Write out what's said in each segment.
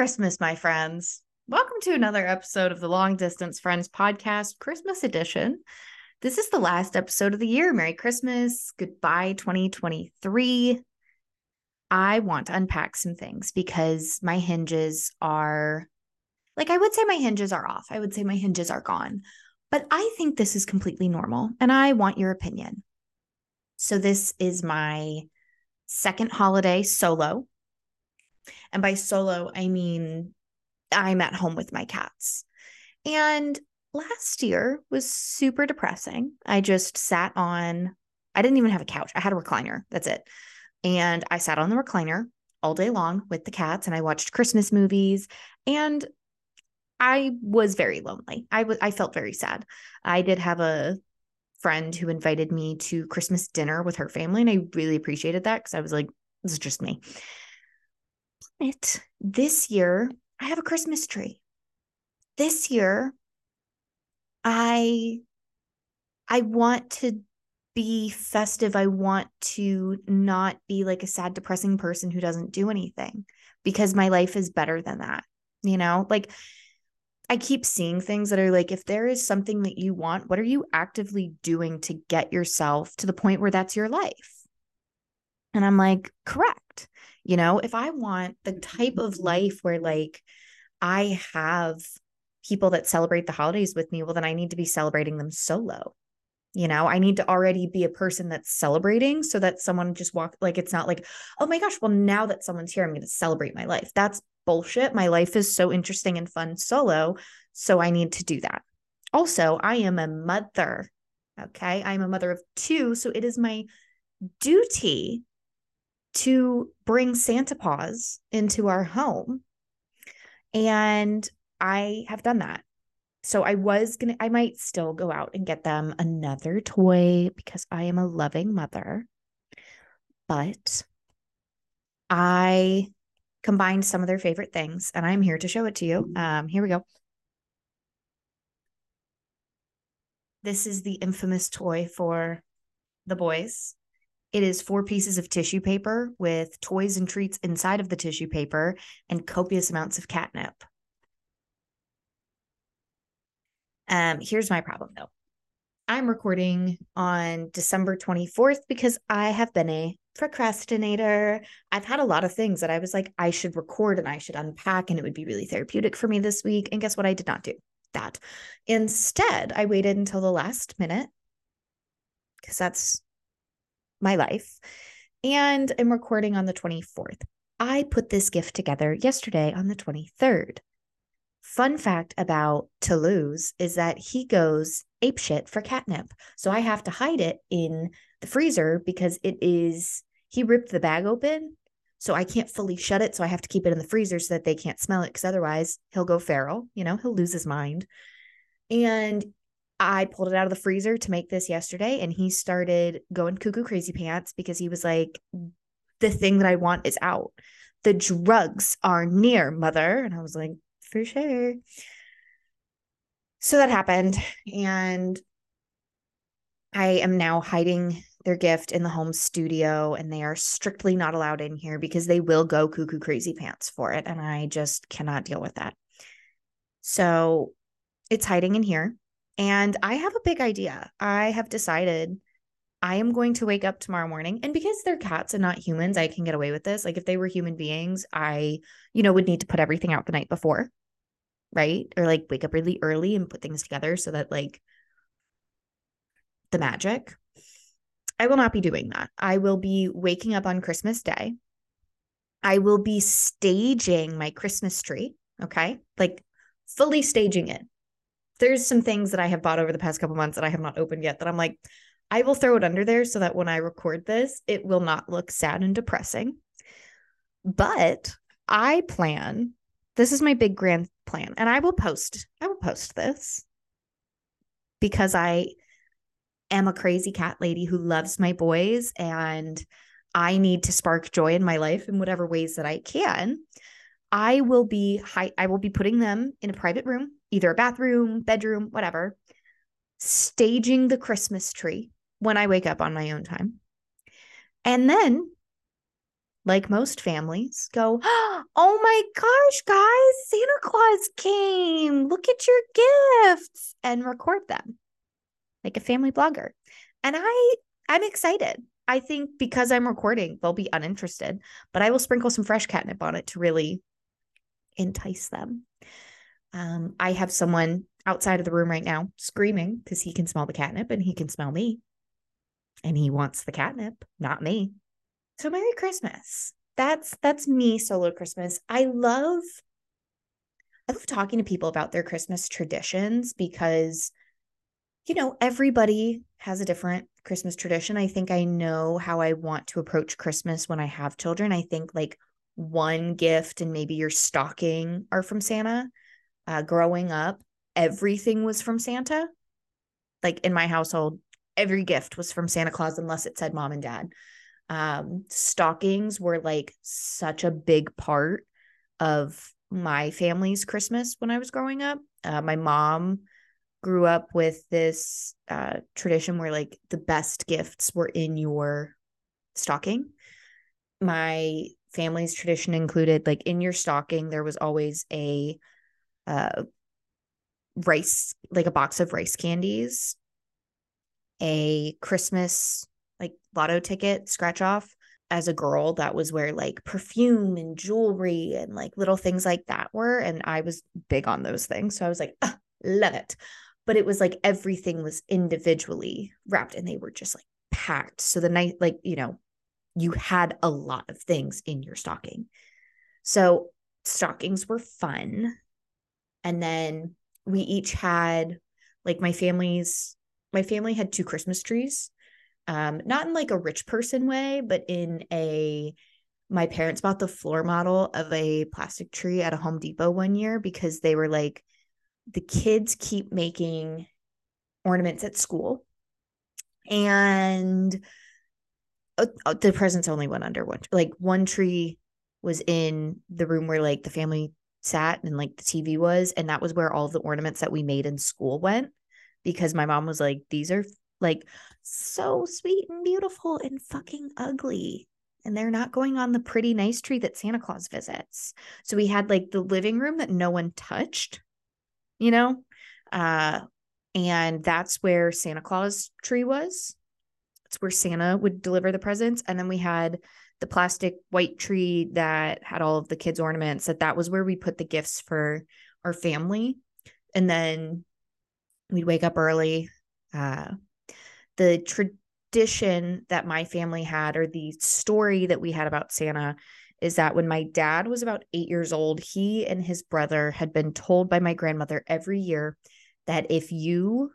Christmas, my friends. Welcome to another episode of the Long Distance Friends podcast, Christmas edition. This is the last episode of the year. Merry Christmas. Goodbye, 2023. I want to unpack some things because my hinges are like, I would say my hinges are off. I would say my hinges are gone, but I think this is completely normal and I want your opinion. So, this is my second holiday solo and by solo, I mean I'm at home with my cats. And last year was super depressing. I just sat on, I didn't even have a couch, I had a recliner. That's it. And I sat on the recliner all day long with the cats and I watched Christmas movies and I was very lonely. I was I felt very sad. I did have a friend who invited me to Christmas dinner with her family and I really appreciated that cuz I was like this is just me it this year I have a Christmas tree. This year I I want to be festive. I want to not be like a sad depressing person who doesn't do anything because my life is better than that. You know? Like I keep seeing things that are like if there is something that you want, what are you actively doing to get yourself to the point where that's your life? And I'm like, correct. You know, if I want the type mm-hmm. of life where like I have people that celebrate the holidays with me, well, then I need to be celebrating them solo. You know, I need to already be a person that's celebrating so that someone just walk like it's not like, oh my gosh, well, now that someone's here, I'm going to celebrate my life. That's bullshit. My life is so interesting and fun solo. So I need to do that. Also, I am a mother. Okay. I'm a mother of two. So it is my duty to bring Santa Paws into our home. And I have done that. So I was going to, I might still go out and get them another toy because I am a loving mother. But I combined some of their favorite things and I'm here to show it to you. Um, here we go. This is the infamous toy for the boys. It is four pieces of tissue paper with toys and treats inside of the tissue paper and copious amounts of catnip. Um, here's my problem though. I'm recording on December 24th because I have been a procrastinator. I've had a lot of things that I was like, I should record and I should unpack, and it would be really therapeutic for me this week. And guess what? I did not do that. Instead, I waited until the last minute because that's my life. And I'm recording on the 24th. I put this gift together yesterday on the 23rd. Fun fact about Toulouse is that he goes apeshit for catnip. So I have to hide it in the freezer because it is, he ripped the bag open. So I can't fully shut it. So I have to keep it in the freezer so that they can't smell it because otherwise he'll go feral. You know, he'll lose his mind. And I pulled it out of the freezer to make this yesterday and he started going cuckoo crazy pants because he was like, the thing that I want is out. The drugs are near, mother. And I was like, for sure. So that happened. And I am now hiding their gift in the home studio and they are strictly not allowed in here because they will go cuckoo crazy pants for it. And I just cannot deal with that. So it's hiding in here. And I have a big idea. I have decided I am going to wake up tomorrow morning. And because they're cats and not humans, I can get away with this. Like if they were human beings, I, you know, would need to put everything out the night before, right? Or like wake up really early and put things together so that like the magic. I will not be doing that. I will be waking up on Christmas Day. I will be staging my Christmas tree. Okay. Like fully staging it there's some things that I have bought over the past couple months that I have not opened yet that I'm like, I will throw it under there so that when I record this, it will not look sad and depressing. But I plan, this is my big grand plan, and I will post, I will post this because I am a crazy cat lady who loves my boys and I need to spark joy in my life in whatever ways that I can. I will be high, I will be putting them in a private room either a bathroom, bedroom, whatever, staging the Christmas tree when I wake up on my own time. And then like most families, go, Oh my gosh, guys, Santa Claus came. Look at your gifts and record them like a family blogger. And I I'm excited. I think because I'm recording, they'll be uninterested, but I will sprinkle some fresh catnip on it to really entice them. Um, I have someone outside of the room right now screaming because he can smell the catnip and he can smell me. And he wants the catnip, not me. So Merry Christmas. That's that's me solo Christmas. I love I love talking to people about their Christmas traditions because you know, everybody has a different Christmas tradition. I think I know how I want to approach Christmas when I have children. I think like one gift and maybe your stocking are from Santa. Uh, growing up, everything was from Santa. Like in my household, every gift was from Santa Claus unless it said mom and dad. Um, stockings were like such a big part of my family's Christmas when I was growing up. Uh, my mom grew up with this uh, tradition where like the best gifts were in your stocking. My family's tradition included like in your stocking there was always a uh, rice like a box of rice candies, a Christmas like lotto ticket scratch off. As a girl, that was where like perfume and jewelry and like little things like that were. And I was big on those things. So I was like, love it but it was like everything was individually wrapped and they were just like packed. So the night, like, you know, you had a lot of things in your stocking. So stockings were fun. And then we each had like my family's my family had two Christmas trees. Um, not in like a rich person way, but in a my parents bought the floor model of a plastic tree at a Home Depot one year because they were like, the kids keep making ornaments at school and uh, uh, the presents only went under one like one tree was in the room where like the family sat and like the TV was and that was where all the ornaments that we made in school went because my mom was like these are like so sweet and beautiful and fucking ugly and they're not going on the pretty nice tree that Santa Claus visits. So we had like the living room that no one touched you know? Uh, and that's where Santa Claus tree was. It's where Santa would deliver the presents. And then we had the plastic white tree that had all of the kids' ornaments, that that was where we put the gifts for our family. And then we'd wake up early. Uh, the tradition that my family had, or the story that we had about Santa, is that when my dad was about eight years old, he and his brother had been told by my grandmother every year that if you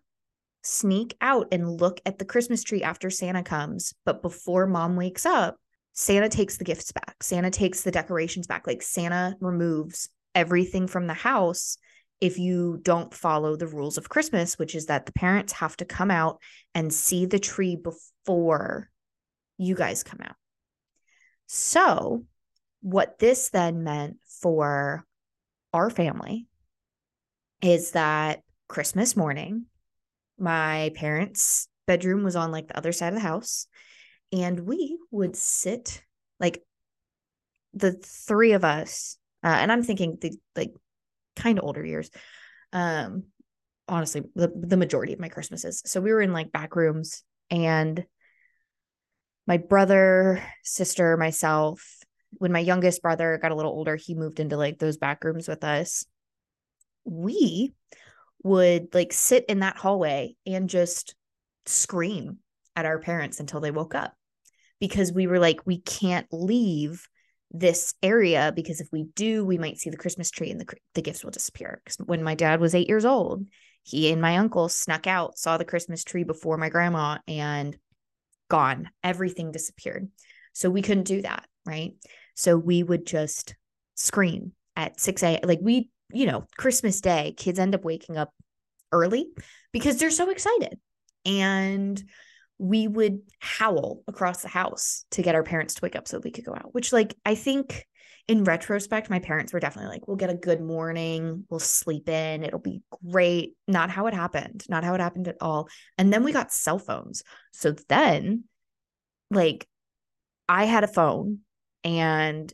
sneak out and look at the Christmas tree after Santa comes, but before mom wakes up, Santa takes the gifts back. Santa takes the decorations back. Like Santa removes everything from the house if you don't follow the rules of Christmas, which is that the parents have to come out and see the tree before you guys come out. So what this then meant for our family is that Christmas morning, my parents' bedroom was on like the other side of the house, and we would sit like the three of us, uh, and I'm thinking the like kind of older years. Um, honestly, the the majority of my Christmases. So we were in like back rooms, and my brother, sister, myself, when my youngest brother got a little older, he moved into like those back rooms with us. We would like sit in that hallway and just scream at our parents until they woke up because we were like, we can't leave this area because if we do, we might see the Christmas tree and the, the gifts will disappear. Because when my dad was eight years old, he and my uncle snuck out, saw the Christmas tree before my grandma, and gone. Everything disappeared. So we couldn't do that. Right. So we would just scream at 6 a.m. Like we, you know, Christmas Day, kids end up waking up early because they're so excited. And we would howl across the house to get our parents to wake up so we could go out, which, like, I think in retrospect, my parents were definitely like, we'll get a good morning, we'll sleep in, it'll be great. Not how it happened, not how it happened at all. And then we got cell phones. So then, like, I had a phone and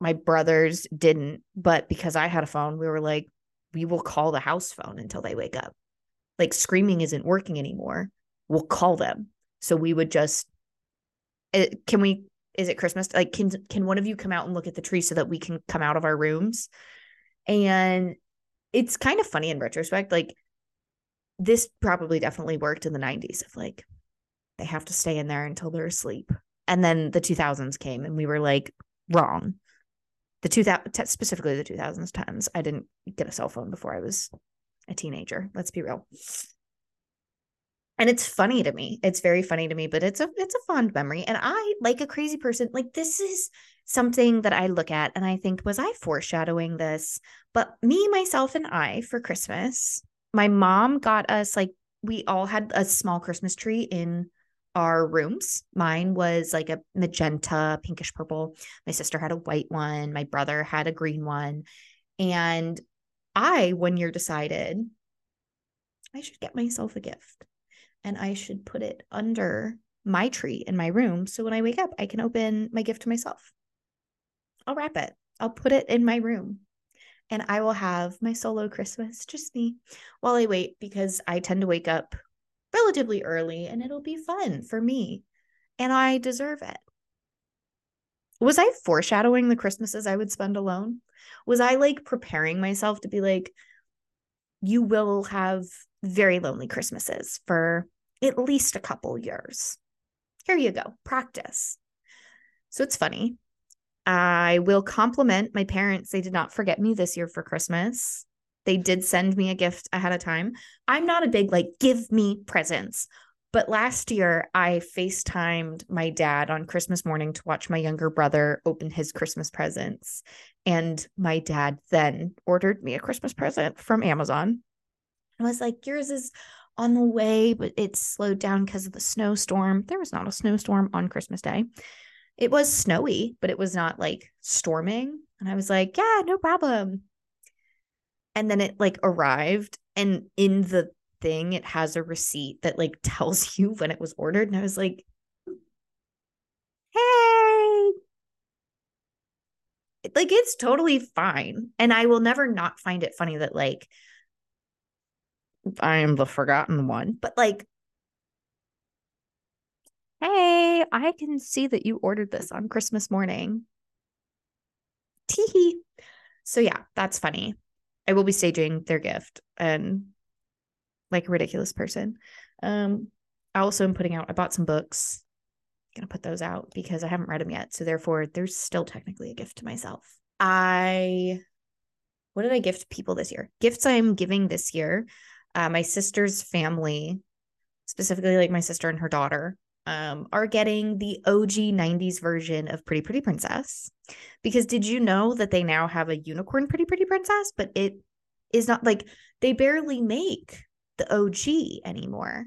my brothers didn't. But because I had a phone, we were like, we will call the house phone until they wake up. Like screaming isn't working anymore. We'll call them. So we would just, eh, can we, is it Christmas? Like, can, can one of you come out and look at the tree so that we can come out of our rooms? And it's kind of funny in retrospect. Like, this probably definitely worked in the 90s of like, they have to stay in there until they're asleep. And then the 2000s came and we were like, wrong the 2000 specifically the 2000s 10s i didn't get a cell phone before i was a teenager let's be real and it's funny to me it's very funny to me but it's a it's a fond memory and i like a crazy person like this is something that i look at and i think was i foreshadowing this but me myself and i for christmas my mom got us like we all had a small christmas tree in our rooms. Mine was like a magenta, pinkish purple. My sister had a white one. My brother had a green one. And I, one year, decided I should get myself a gift and I should put it under my tree in my room. So when I wake up, I can open my gift to myself. I'll wrap it, I'll put it in my room. And I will have my solo Christmas, just me, while I wait because I tend to wake up relatively early and it'll be fun for me. And I deserve it. Was I foreshadowing the Christmases I would spend alone? Was I like preparing myself to be like, you will have very lonely Christmases for at least a couple years? Here you go, practice. So it's funny. I will compliment my parents. They did not forget me this year for Christmas. They did send me a gift ahead of time. I'm not a big like give me presents. But last year, I FaceTimed my dad on Christmas morning to watch my younger brother open his Christmas presents. And my dad then ordered me a Christmas present from Amazon. I was like, yours is on the way, but it slowed down because of the snowstorm. There was not a snowstorm on Christmas Day. It was snowy, but it was not like storming. And I was like, yeah, no problem and then it like arrived and in the thing it has a receipt that like tells you when it was ordered and i was like hey like it's totally fine and i will never not find it funny that like i am the forgotten one but like hey i can see that you ordered this on christmas morning Tee. so yeah that's funny I will be staging their gift and like a ridiculous person. Um, I also am putting out, I bought some books. I'm gonna put those out because I haven't read them yet. So therefore, there's still technically a gift to myself. I what did I gift people this year? Gifts I'm giving this year. Uh, my sister's family, specifically like my sister and her daughter, um, are getting the OG 90s version of Pretty Pretty Princess. Because did you know that they now have a unicorn Pretty Pretty Princess, but it is not like they barely make the OG anymore.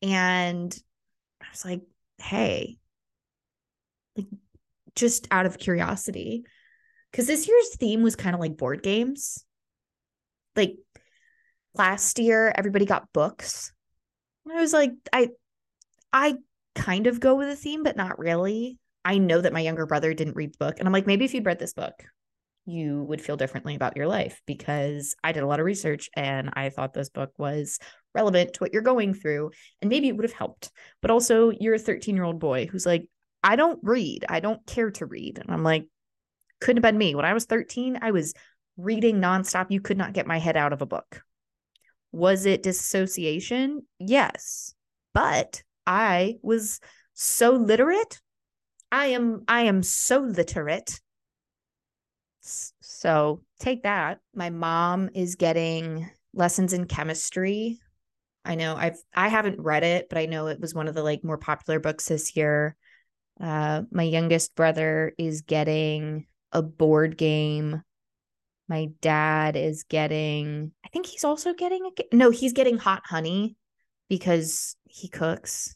And I was like, hey, like just out of curiosity, because this year's theme was kind of like board games. Like last year, everybody got books. I was like, I I kind of go with a theme, but not really. I know that my younger brother didn't read the book. And I'm like, maybe if you'd read this book, you would feel differently about your life because I did a lot of research and I thought this book was relevant to what you're going through. And maybe it would have helped. But also, you're a 13 year old boy who's like, I don't read. I don't care to read. And I'm like, couldn't have been me. When I was 13, I was reading nonstop. You could not get my head out of a book. Was it dissociation? Yes. But I was so literate. I am I am so literate. So take that. My mom is getting lessons in chemistry. I know I've I haven't read it, but I know it was one of the like more popular books this year. Uh my youngest brother is getting a board game. My dad is getting I think he's also getting a no, he's getting hot honey because he cooks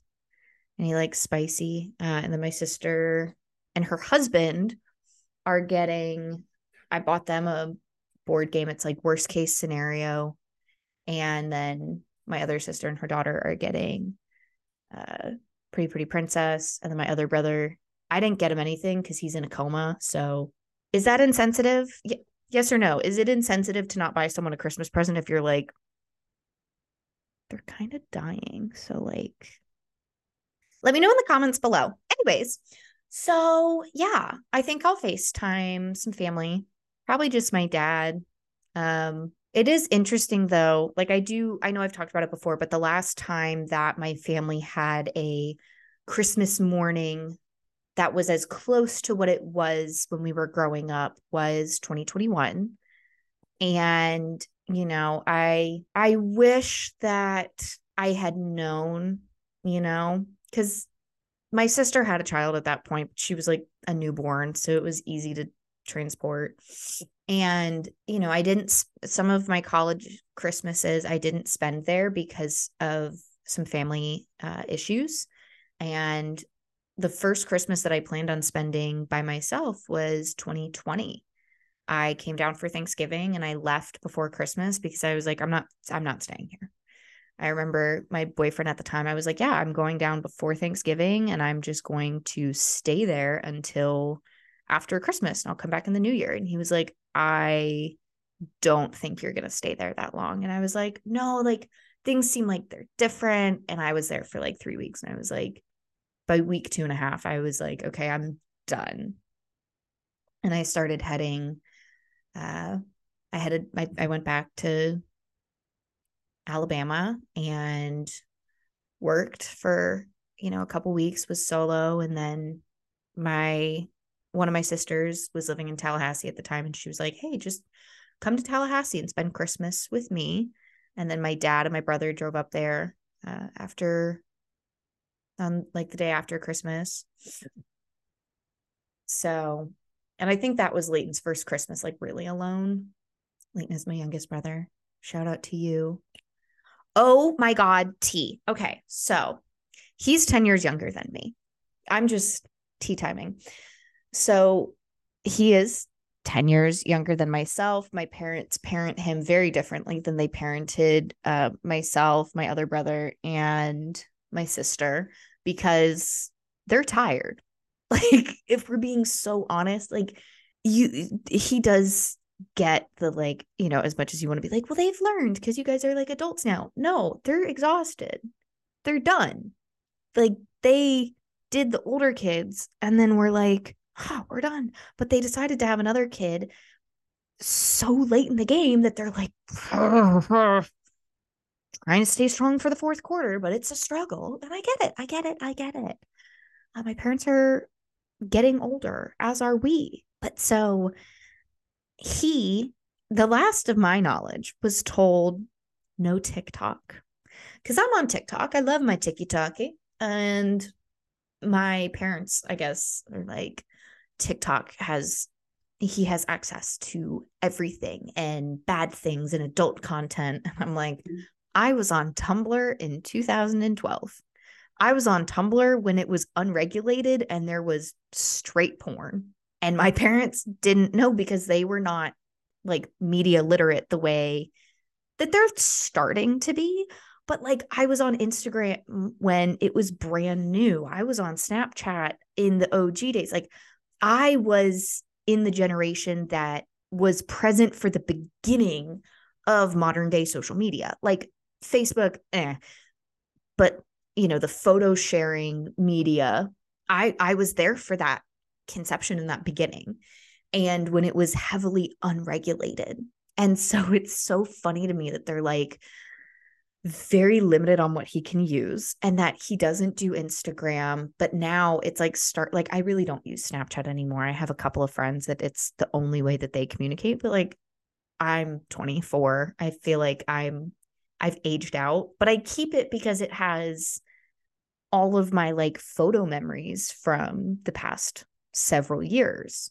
and he likes spicy. Uh, and then my sister and her husband are getting, I bought them a board game. It's like worst case scenario. And then my other sister and her daughter are getting uh, Pretty Pretty Princess. And then my other brother I didn't get him anything because he's in a coma. So is that insensitive? Y- yes or no? Is it insensitive to not buy someone a Christmas present if you're like, they're kind of dying? So, like, let me know in the comments below. Anyways, so yeah, I think I'll FaceTime some family, probably just my dad. Um, it is interesting though. Like I do, I know I've talked about it before, but the last time that my family had a Christmas morning that was as close to what it was when we were growing up was 2021. And, you know, I I wish that I had known, you know, cuz my sister had a child at that point. She was like a newborn, so it was easy to transport. And, you know, I didn't, some of my college Christmases, I didn't spend there because of some family uh, issues. And the first Christmas that I planned on spending by myself was 2020. I came down for Thanksgiving and I left before Christmas because I was like, I'm not, I'm not staying here. I remember my boyfriend at the time, I was like, yeah, I'm going down before Thanksgiving and I'm just going to stay there until after Christmas and I'll come back in the new year. And he was like, I don't think you're going to stay there that long. And I was like, no, like things seem like they're different. And I was there for like three weeks and I was like, by week two and a half, I was like, okay, I'm done. And I started heading, uh, I headed, I, I went back to Alabama and worked for, you know, a couple weeks was solo. And then my, one of my sisters was living in Tallahassee at the time. And she was like, hey, just come to Tallahassee and spend Christmas with me. And then my dad and my brother drove up there uh, after on like the day after Christmas. So, and I think that was Leighton's first Christmas, like really alone. Leighton is my youngest brother. Shout out to you. Oh my God, T. Okay. So he's 10 years younger than me. I'm just tea timing. So he is 10 years younger than myself. My parents parent him very differently than they parented uh, myself, my other brother, and my sister because they're tired. Like, if we're being so honest, like, you, he does get the like, you know, as much as you want to be like, well, they've learned because you guys are like adults now. No, they're exhausted. They're done. Like, they did the older kids and then we're like, oh, we're done. But they decided to have another kid so late in the game that they're like, trying to stay strong for the fourth quarter, but it's a struggle. And I get it. I get it. I get it. Uh, my parents are getting older, as are we. But so he, the last of my knowledge, was told no TikTok. Because I'm on TikTok. I love my TikTok. And my parents, I guess, are like, TikTok has he has access to everything and bad things and adult content. And I'm like, mm. I was on Tumblr in 2012. I was on Tumblr when it was unregulated and there was straight porn. And my parents didn't know because they were not like media literate the way that they're starting to be. But like I was on Instagram when it was brand new. I was on Snapchat in the OG days. Like I was in the generation that was present for the beginning of modern day social media. Like Facebook, eh. But you know, the photo sharing media, I I was there for that conception in that beginning. And when it was heavily unregulated. And so it's so funny to me that they're like very limited on what he can use and that he doesn't do Instagram. But now it's like start like I really don't use Snapchat anymore. I have a couple of friends that it's the only way that they communicate, but like I'm 24. I feel like I'm I've aged out, but I keep it because it has all of my like photo memories from the past several years.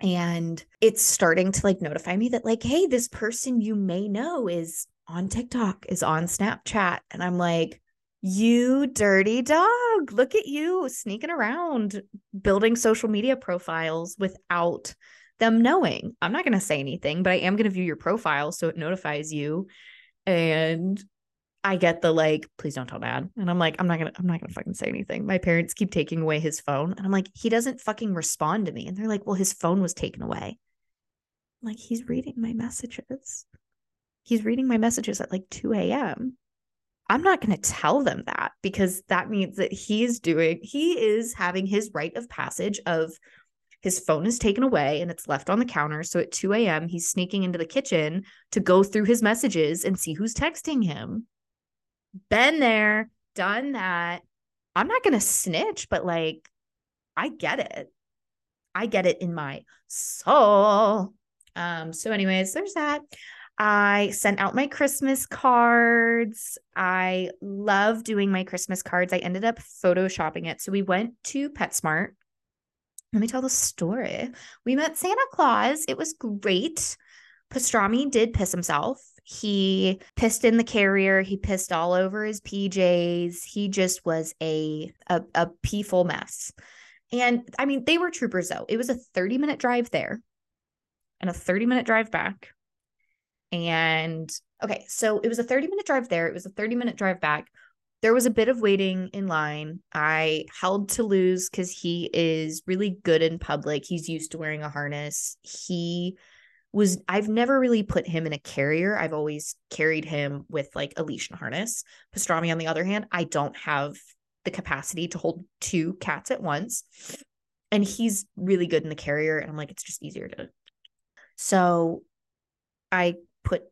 And it's starting to like notify me that, like, hey, this person you may know is on TikTok, is on Snapchat. And I'm like, you dirty dog, look at you sneaking around building social media profiles without them knowing. I'm not going to say anything, but I am going to view your profile so it notifies you and I get the like, please don't tell dad. And I'm like, I'm not gonna, I'm not gonna fucking say anything. My parents keep taking away his phone. And I'm like, he doesn't fucking respond to me. And they're like, well, his phone was taken away. I'm like, he's reading my messages. He's reading my messages at like 2 a.m. I'm not to tell them that because that means that he's doing, he is having his rite of passage of his phone is taken away and it's left on the counter. So at 2 a.m., he's sneaking into the kitchen to go through his messages and see who's texting him. Been there, done that. I'm not going to snitch, but like, I get it. I get it in my soul. Um, so, anyways, there's that. I sent out my Christmas cards. I love doing my Christmas cards. I ended up photoshopping it. So we went to PetSmart. Let me tell the story. We met Santa Claus. It was great. Pastrami did piss himself. He pissed in the carrier. He pissed all over his PJs. He just was a a, a peeful mess. And I mean, they were troopers though. It was a 30 minute drive there and a 30 minute drive back. And okay, so it was a 30 minute drive there, it was a 30 minute drive back. There was a bit of waiting in line. I held Toulouse because he is really good in public. He's used to wearing a harness. He was, I've never really put him in a carrier. I've always carried him with like a leash and harness. Pastrami, on the other hand, I don't have the capacity to hold two cats at once. And he's really good in the carrier. And I'm like, it's just easier to. So I put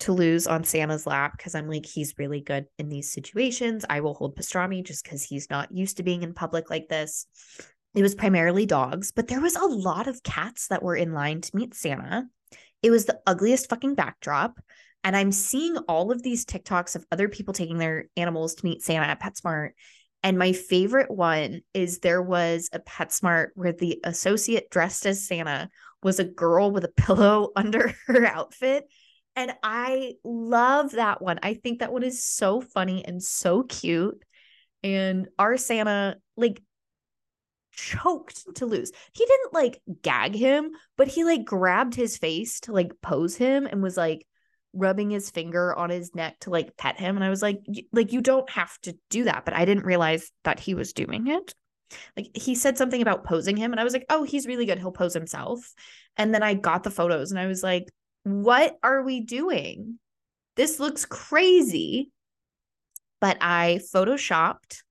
Toulouse on Santa's lap because I'm like, he's really good in these situations. I will hold pastrami just because he's not used to being in public like this. It was primarily dogs, but there was a lot of cats that were in line to meet Santa. It was the ugliest fucking backdrop. And I'm seeing all of these TikToks of other people taking their animals to meet Santa at PetSmart. And my favorite one is there was a PetSmart where the associate dressed as Santa was a girl with a pillow under her outfit. And I love that one. I think that one is so funny and so cute. And our Santa, like, choked Toulouse. He didn't like gag him, but he like grabbed his face to like pose him and was like rubbing his finger on his neck to like pet him. And I was like, like, you don't have to do that. But I didn't realize that he was doing it. Like he said something about posing him, and I was like, oh, he's really good. He'll pose himself. And then I got the photos and I was like, what are we doing? This looks crazy. But I photoshopped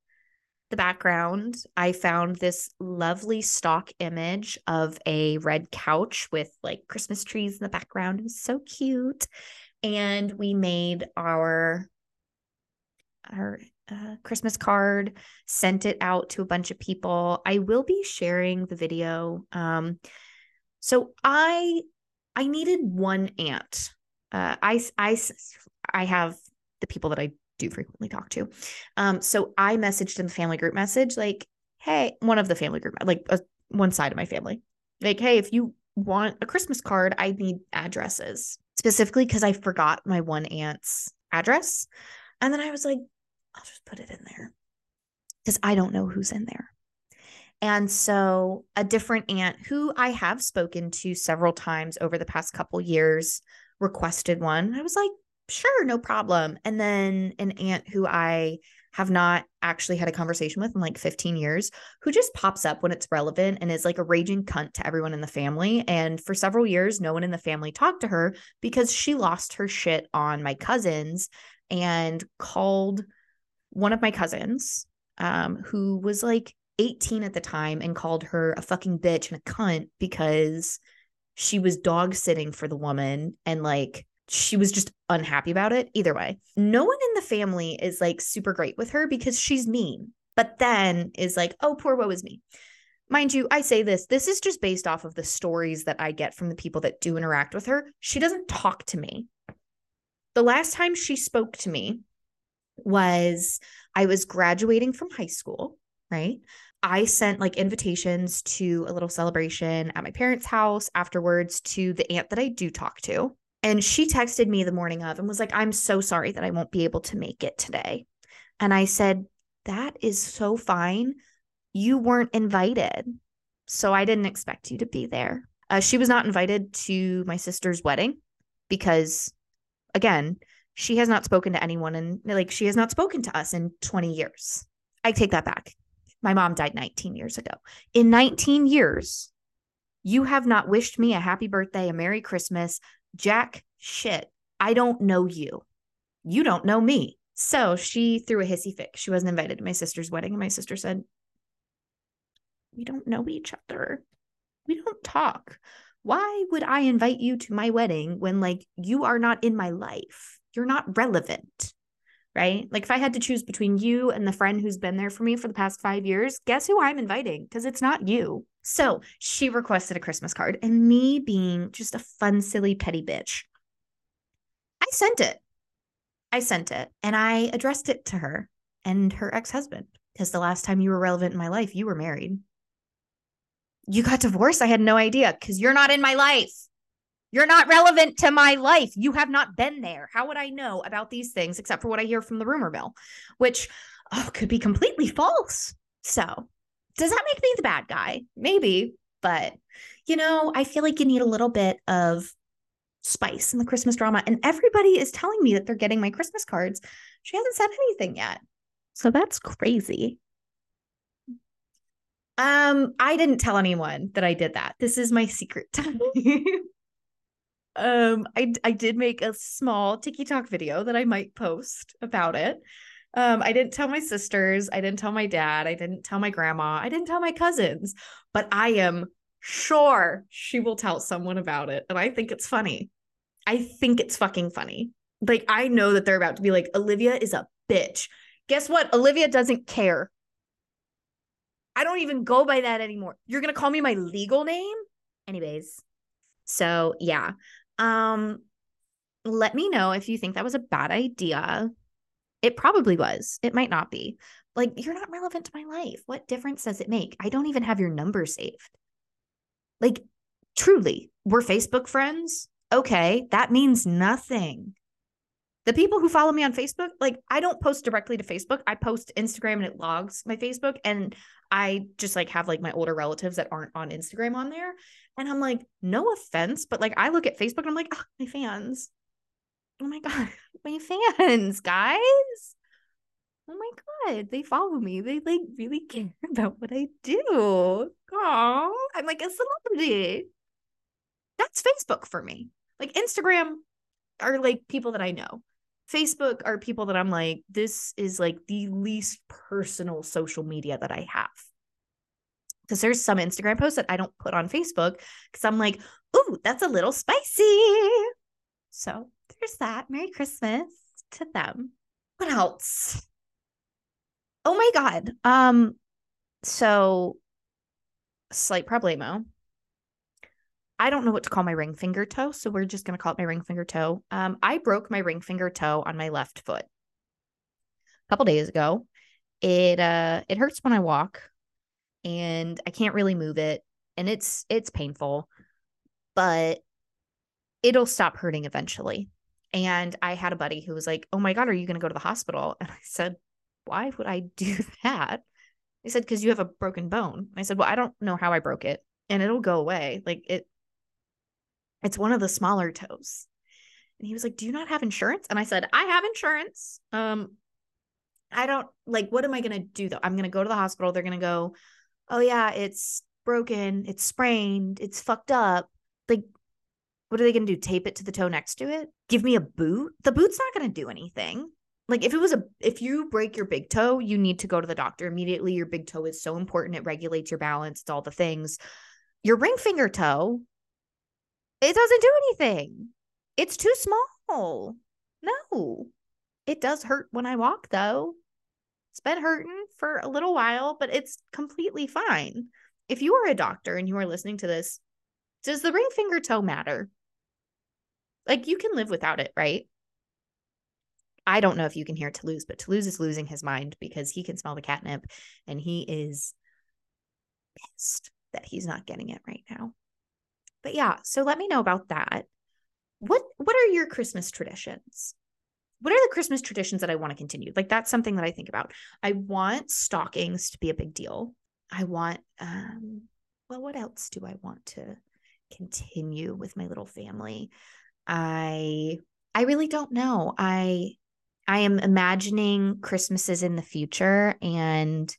the background. I found this lovely stock image of a red couch with like Christmas trees in the background. It was so cute. And we made our our uh, Christmas card, sent it out to a bunch of people. I will be sharing the video. Um, so I I needed one aunt. Uh, I I I have the people that I do frequently talk to. Um, so I messaged in the family group message like, hey, one of the family group, like uh, one side of my family, like, hey, if you want a Christmas card, I need addresses specifically because I forgot my one aunt's address. And then I was like, I'll just put it in there because I don't know who's in there. And so a different aunt who I have spoken to several times over the past couple years requested one. I was like, sure, no problem. And then an aunt who I have not actually had a conversation with in like 15 years who just pops up when it's relevant and is like a raging cunt to everyone in the family. And for several years, no one in the family talked to her because she lost her shit on my cousins and called one of my cousins, um, who was like 18 at the time and called her a fucking bitch and a cunt because she was dog sitting for the woman and like she was just unhappy about it. Either way, no one in the family is like super great with her because she's mean, but then is like, oh, poor woe is me. Mind you, I say this, this is just based off of the stories that I get from the people that do interact with her. She doesn't talk to me. The last time she spoke to me was I was graduating from high school, right? I sent like invitations to a little celebration at my parents' house afterwards to the aunt that I do talk to. And she texted me the morning of and was like, I'm so sorry that I won't be able to make it today. And I said, That is so fine. You weren't invited. So I didn't expect you to be there. Uh, she was not invited to my sister's wedding because, again, she has not spoken to anyone and like she has not spoken to us in 20 years. I take that back. My mom died 19 years ago. In 19 years, you have not wished me a happy birthday, a Merry Christmas, Jack shit. I don't know you. You don't know me. So she threw a hissy fit. She wasn't invited to my sister's wedding. And my sister said, We don't know each other. We don't talk. Why would I invite you to my wedding when, like, you are not in my life? You're not relevant, right? Like, if I had to choose between you and the friend who's been there for me for the past five years, guess who I'm inviting? Because it's not you. So she requested a Christmas card, and me being just a fun, silly, petty bitch, I sent it. I sent it and I addressed it to her and her ex husband because the last time you were relevant in my life, you were married. You got divorced. I had no idea because you're not in my life. You're not relevant to my life. You have not been there. How would I know about these things except for what I hear from the rumor mill, which oh, could be completely false? So, does that make me the bad guy? Maybe, but you know, I feel like you need a little bit of spice in the Christmas drama. And everybody is telling me that they're getting my Christmas cards. She hasn't said anything yet. So that's crazy. Um, I didn't tell anyone that I did that. This is my secret time. um, I I did make a small TikTok video that I might post about it. Um, I didn't tell my sisters, I didn't tell my dad, I didn't tell my grandma, I didn't tell my cousins, but I am sure she will tell someone about it. And I think it's funny. I think it's fucking funny. Like, I know that they're about to be like, Olivia is a bitch. Guess what? Olivia doesn't care. I don't even go by that anymore. You're going to call me my legal name? Anyways. So, yeah. Um let me know if you think that was a bad idea. It probably was. It might not be. Like you're not relevant to my life. What difference does it make? I don't even have your number saved. Like truly, we're Facebook friends okay, that means nothing. The people who follow me on Facebook, like I don't post directly to Facebook. I post Instagram and it logs my Facebook. And I just like have like my older relatives that aren't on Instagram on there. And I'm like, no offense, but like I look at Facebook and I'm like, oh, my fans. Oh my God, my fans, guys. Oh my God, they follow me. They like really care about what I do. Oh, I'm like a celebrity. That's Facebook for me. Like Instagram are like people that I know. Facebook are people that I'm like, this is like the least personal social media that I have. Because there's some Instagram posts that I don't put on Facebook because I'm like, ooh, that's a little spicy. So there's that. Merry Christmas to them. What else? Oh my God. Um, so slight problemo. I don't know what to call my ring finger toe, so we're just going to call it my ring finger toe. Um, I broke my ring finger toe on my left foot a couple days ago. It uh it hurts when I walk and I can't really move it and it's it's painful, but it'll stop hurting eventually. And I had a buddy who was like, "Oh my god, are you going to go to the hospital?" And I said, "Why would I do that?" He said, "Because you have a broken bone." I said, "Well, I don't know how I broke it, and it'll go away. Like it it's one of the smaller toes. And he was like, Do you not have insurance? And I said, I have insurance. Um, I don't like, what am I going to do though? I'm going to go to the hospital. They're going to go, Oh, yeah, it's broken. It's sprained. It's fucked up. Like, what are they going to do? Tape it to the toe next to it? Give me a boot? The boot's not going to do anything. Like, if it was a, if you break your big toe, you need to go to the doctor immediately. Your big toe is so important. It regulates your balance, it's all the things. Your ring finger toe, it doesn't do anything. It's too small. No. It does hurt when I walk though. It's been hurting for a little while, but it's completely fine. If you are a doctor and you are listening to this, does the ring finger toe matter? Like you can live without it, right? I don't know if you can hear Toulouse, but Toulouse is losing his mind because he can smell the catnip and he is pissed that he's not getting it right now. But yeah, so let me know about that. What what are your Christmas traditions? What are the Christmas traditions that I want to continue? Like that's something that I think about. I want stockings to be a big deal. I want um well what else do I want to continue with my little family? I I really don't know. I I am imagining Christmases in the future and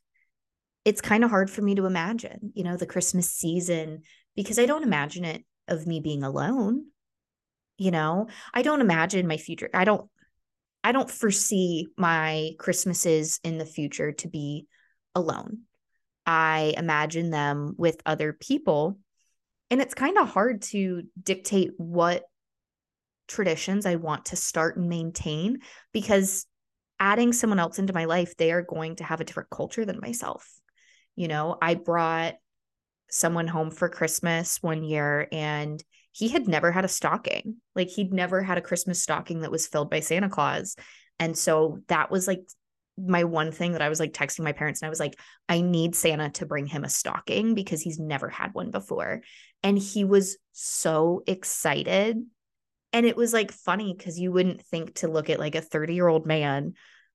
it's kind of hard for me to imagine, you know, the Christmas season because I don't imagine it of me being alone. You know, I don't imagine my future. I don't I don't foresee my Christmases in the future to be alone. I imagine them with other people. And it's kind of hard to dictate what traditions I want to start and maintain because adding someone else into my life, they are going to have a different culture than myself. You know, I brought someone home for Christmas one year and he had never had a stocking. Like he'd never had a Christmas stocking that was filled by Santa Claus. And so that was like my one thing that I was like texting my parents and I was like, I need Santa to bring him a stocking because he's never had one before. And he was so excited. And it was like funny because you wouldn't think to look at like a 30 year old man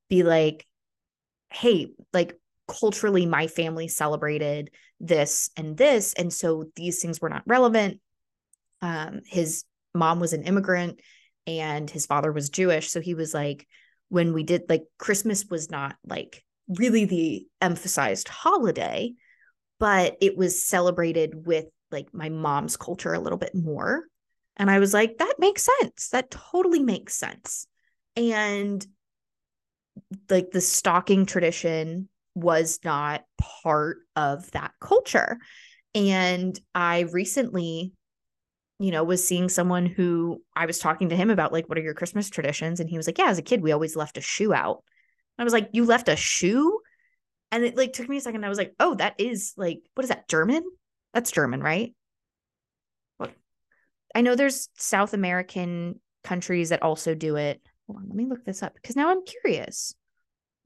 be like, hey, like culturally, my family celebrated this and this. And so these things were not relevant. Um, his mom was an immigrant and his father was Jewish. So he was like, when we did like Christmas was not like really the emphasized holiday, but it was celebrated with like my mom's culture a little bit more. And I was like, that makes sense. That totally makes sense. And like the stocking tradition was not part of that culture. And I recently you know, was seeing someone who I was talking to him about, like, what are your Christmas traditions? And he was like, Yeah, as a kid, we always left a shoe out. I was like, You left a shoe? And it like took me a second. I was like, Oh, that is like, what is that? German? That's German, right? What? I know there's South American countries that also do it. Hold on, let me look this up because now I'm curious.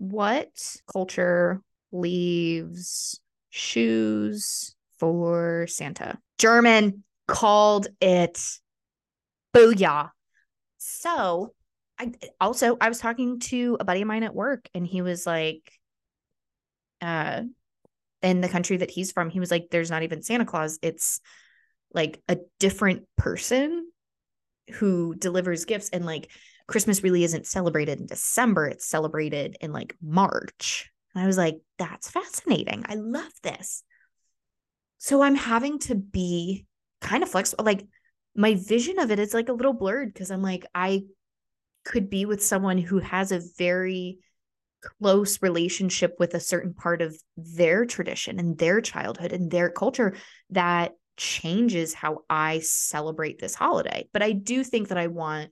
What culture leaves shoes for Santa? German called it booyah. So I also I was talking to a buddy of mine at work and he was like uh in the country that he's from, he was like, there's not even Santa Claus. It's like a different person who delivers gifts. And like Christmas really isn't celebrated in December, it's celebrated in like March. And I was like, that's fascinating. I love this. So I'm having to be kind of flexible. Like my vision of it is like a little blurred because I'm like, I could be with someone who has a very close relationship with a certain part of their tradition and their childhood and their culture that changes how I celebrate this holiday. But I do think that I want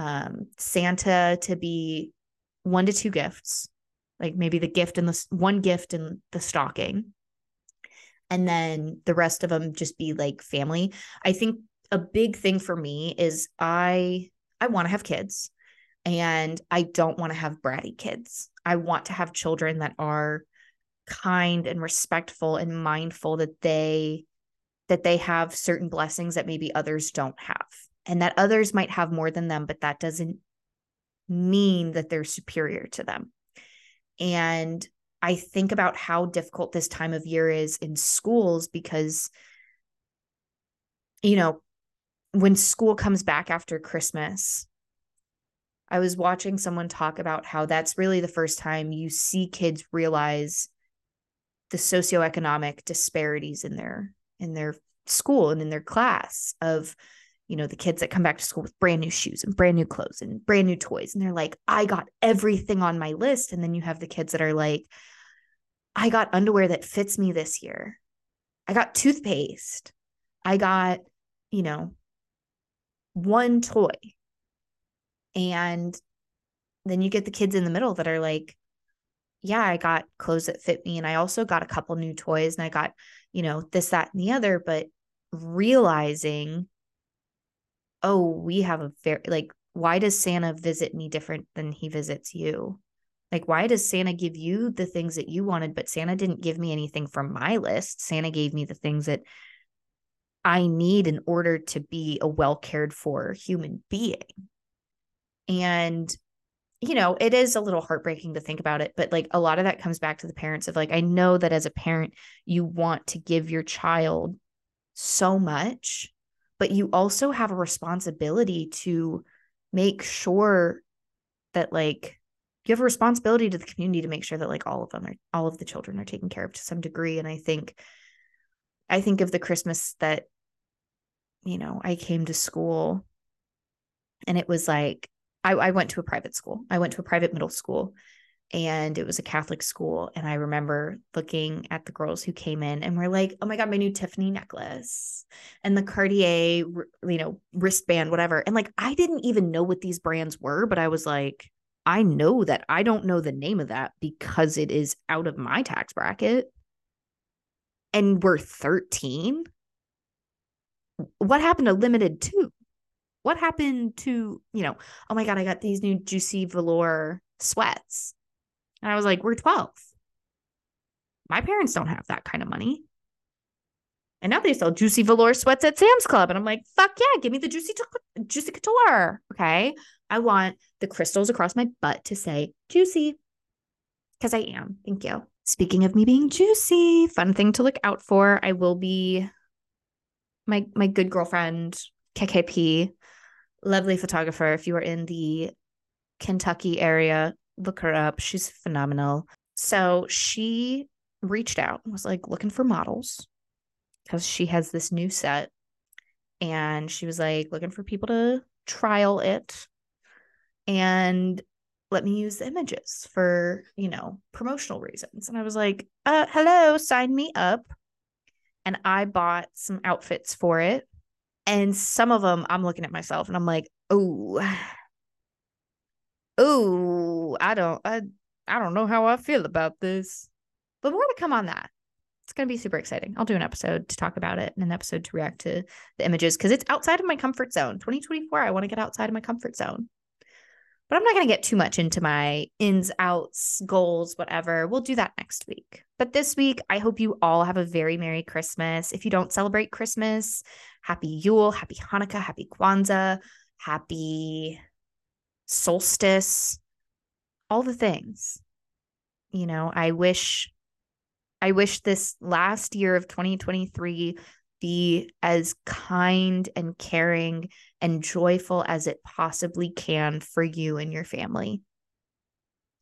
um, Santa to be one to two gifts, like maybe the gift and the one gift and the stocking and then the rest of them just be like family. I think a big thing for me is I I want to have kids and I don't want to have bratty kids. I want to have children that are kind and respectful and mindful that they that they have certain blessings that maybe others don't have and that others might have more than them but that doesn't mean that they're superior to them. And I think about how difficult this time of year is in schools because, you know, when school comes back after Christmas, I was watching someone talk about how that's really the first time you see kids realize the socioeconomic disparities in their in their school and in their class of you know the kids that come back to school with brand new shoes and brand new clothes and brand new toys and they're like I got everything on my list and then you have the kids that are like I got underwear that fits me this year. I got toothpaste. I got, you know, one toy. And then you get the kids in the middle that are like, yeah, I got clothes that fit me. And I also got a couple new toys and I got, you know, this, that, and the other. But realizing, oh, we have a very, like, why does Santa visit me different than he visits you? Like, why does Santa give you the things that you wanted, but Santa didn't give me anything from my list? Santa gave me the things that I need in order to be a well cared for human being. And, you know, it is a little heartbreaking to think about it, but like a lot of that comes back to the parents of like, I know that as a parent, you want to give your child so much, but you also have a responsibility to make sure that like you have a responsibility to the community to make sure that like all of them are all of the children are taken care of to some degree. And i think i think of the christmas that you know i came to school and it was like I, I went to a private school. I went to a private middle school and it was a Catholic school. And I remember looking at the girls who came in and were like, "Oh my god, my new Tiffany necklace and the Cartier, you know, wristband, whatever." And like, I didn't even know what these brands were, but I was like, I know that I don't know the name of that because it is out of my tax bracket, and we're thirteen. What happened to Limited Too? What happened to you know? Oh my god, I got these new juicy velour sweats and I was like, we're 12. My parents don't have that kind of money. And now they sell juicy velour sweats at Sam's Club. And I'm like, fuck yeah, give me the juicy, juicy couture. Okay. I want the crystals across my butt to say juicy because I am. Thank you. Speaking of me being juicy, fun thing to look out for. I will be my my good girlfriend, KKP, lovely photographer. If you are in the Kentucky area, look her up. She's phenomenal. So she reached out and was like looking for models because she has this new set. And she was like looking for people to trial it and let me use the images for, you know, promotional reasons. And I was like, uh, hello, sign me up. And I bought some outfits for it. And some of them I'm looking at myself and I'm like, oh, oh, I don't, I, I don't know how I feel about this. But more to come on that. It's going to be super exciting. I'll do an episode to talk about it and an episode to react to the images because it's outside of my comfort zone. 2024, I want to get outside of my comfort zone. But I'm not going to get too much into my ins, outs, goals, whatever. We'll do that next week. But this week, I hope you all have a very Merry Christmas. If you don't celebrate Christmas, happy Yule, happy Hanukkah, happy Kwanzaa, happy solstice, all the things. You know, I wish I wish this last year of 2023 be as kind and caring and joyful as it possibly can for you and your family.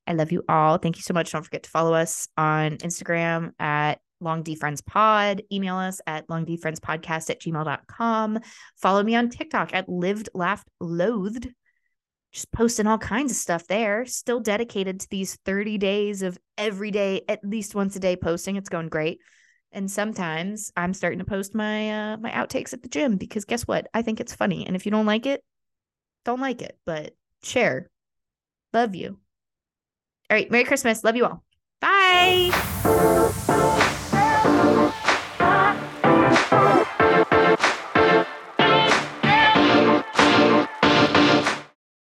I love you all. Thank you so much. Don't forget to follow us on Instagram at Long D Friends Pod. Email us at longdfriendspodcast at gmail.com. Follow me on TikTok at lived, laughed, loathed just posting all kinds of stuff there. Still dedicated to these 30 days of every day, at least once a day posting. It's going great. And sometimes I'm starting to post my uh, my outtakes at the gym because guess what? I think it's funny. And if you don't like it, don't like it, but share. Love you. All right, Merry Christmas. Love you all. Bye.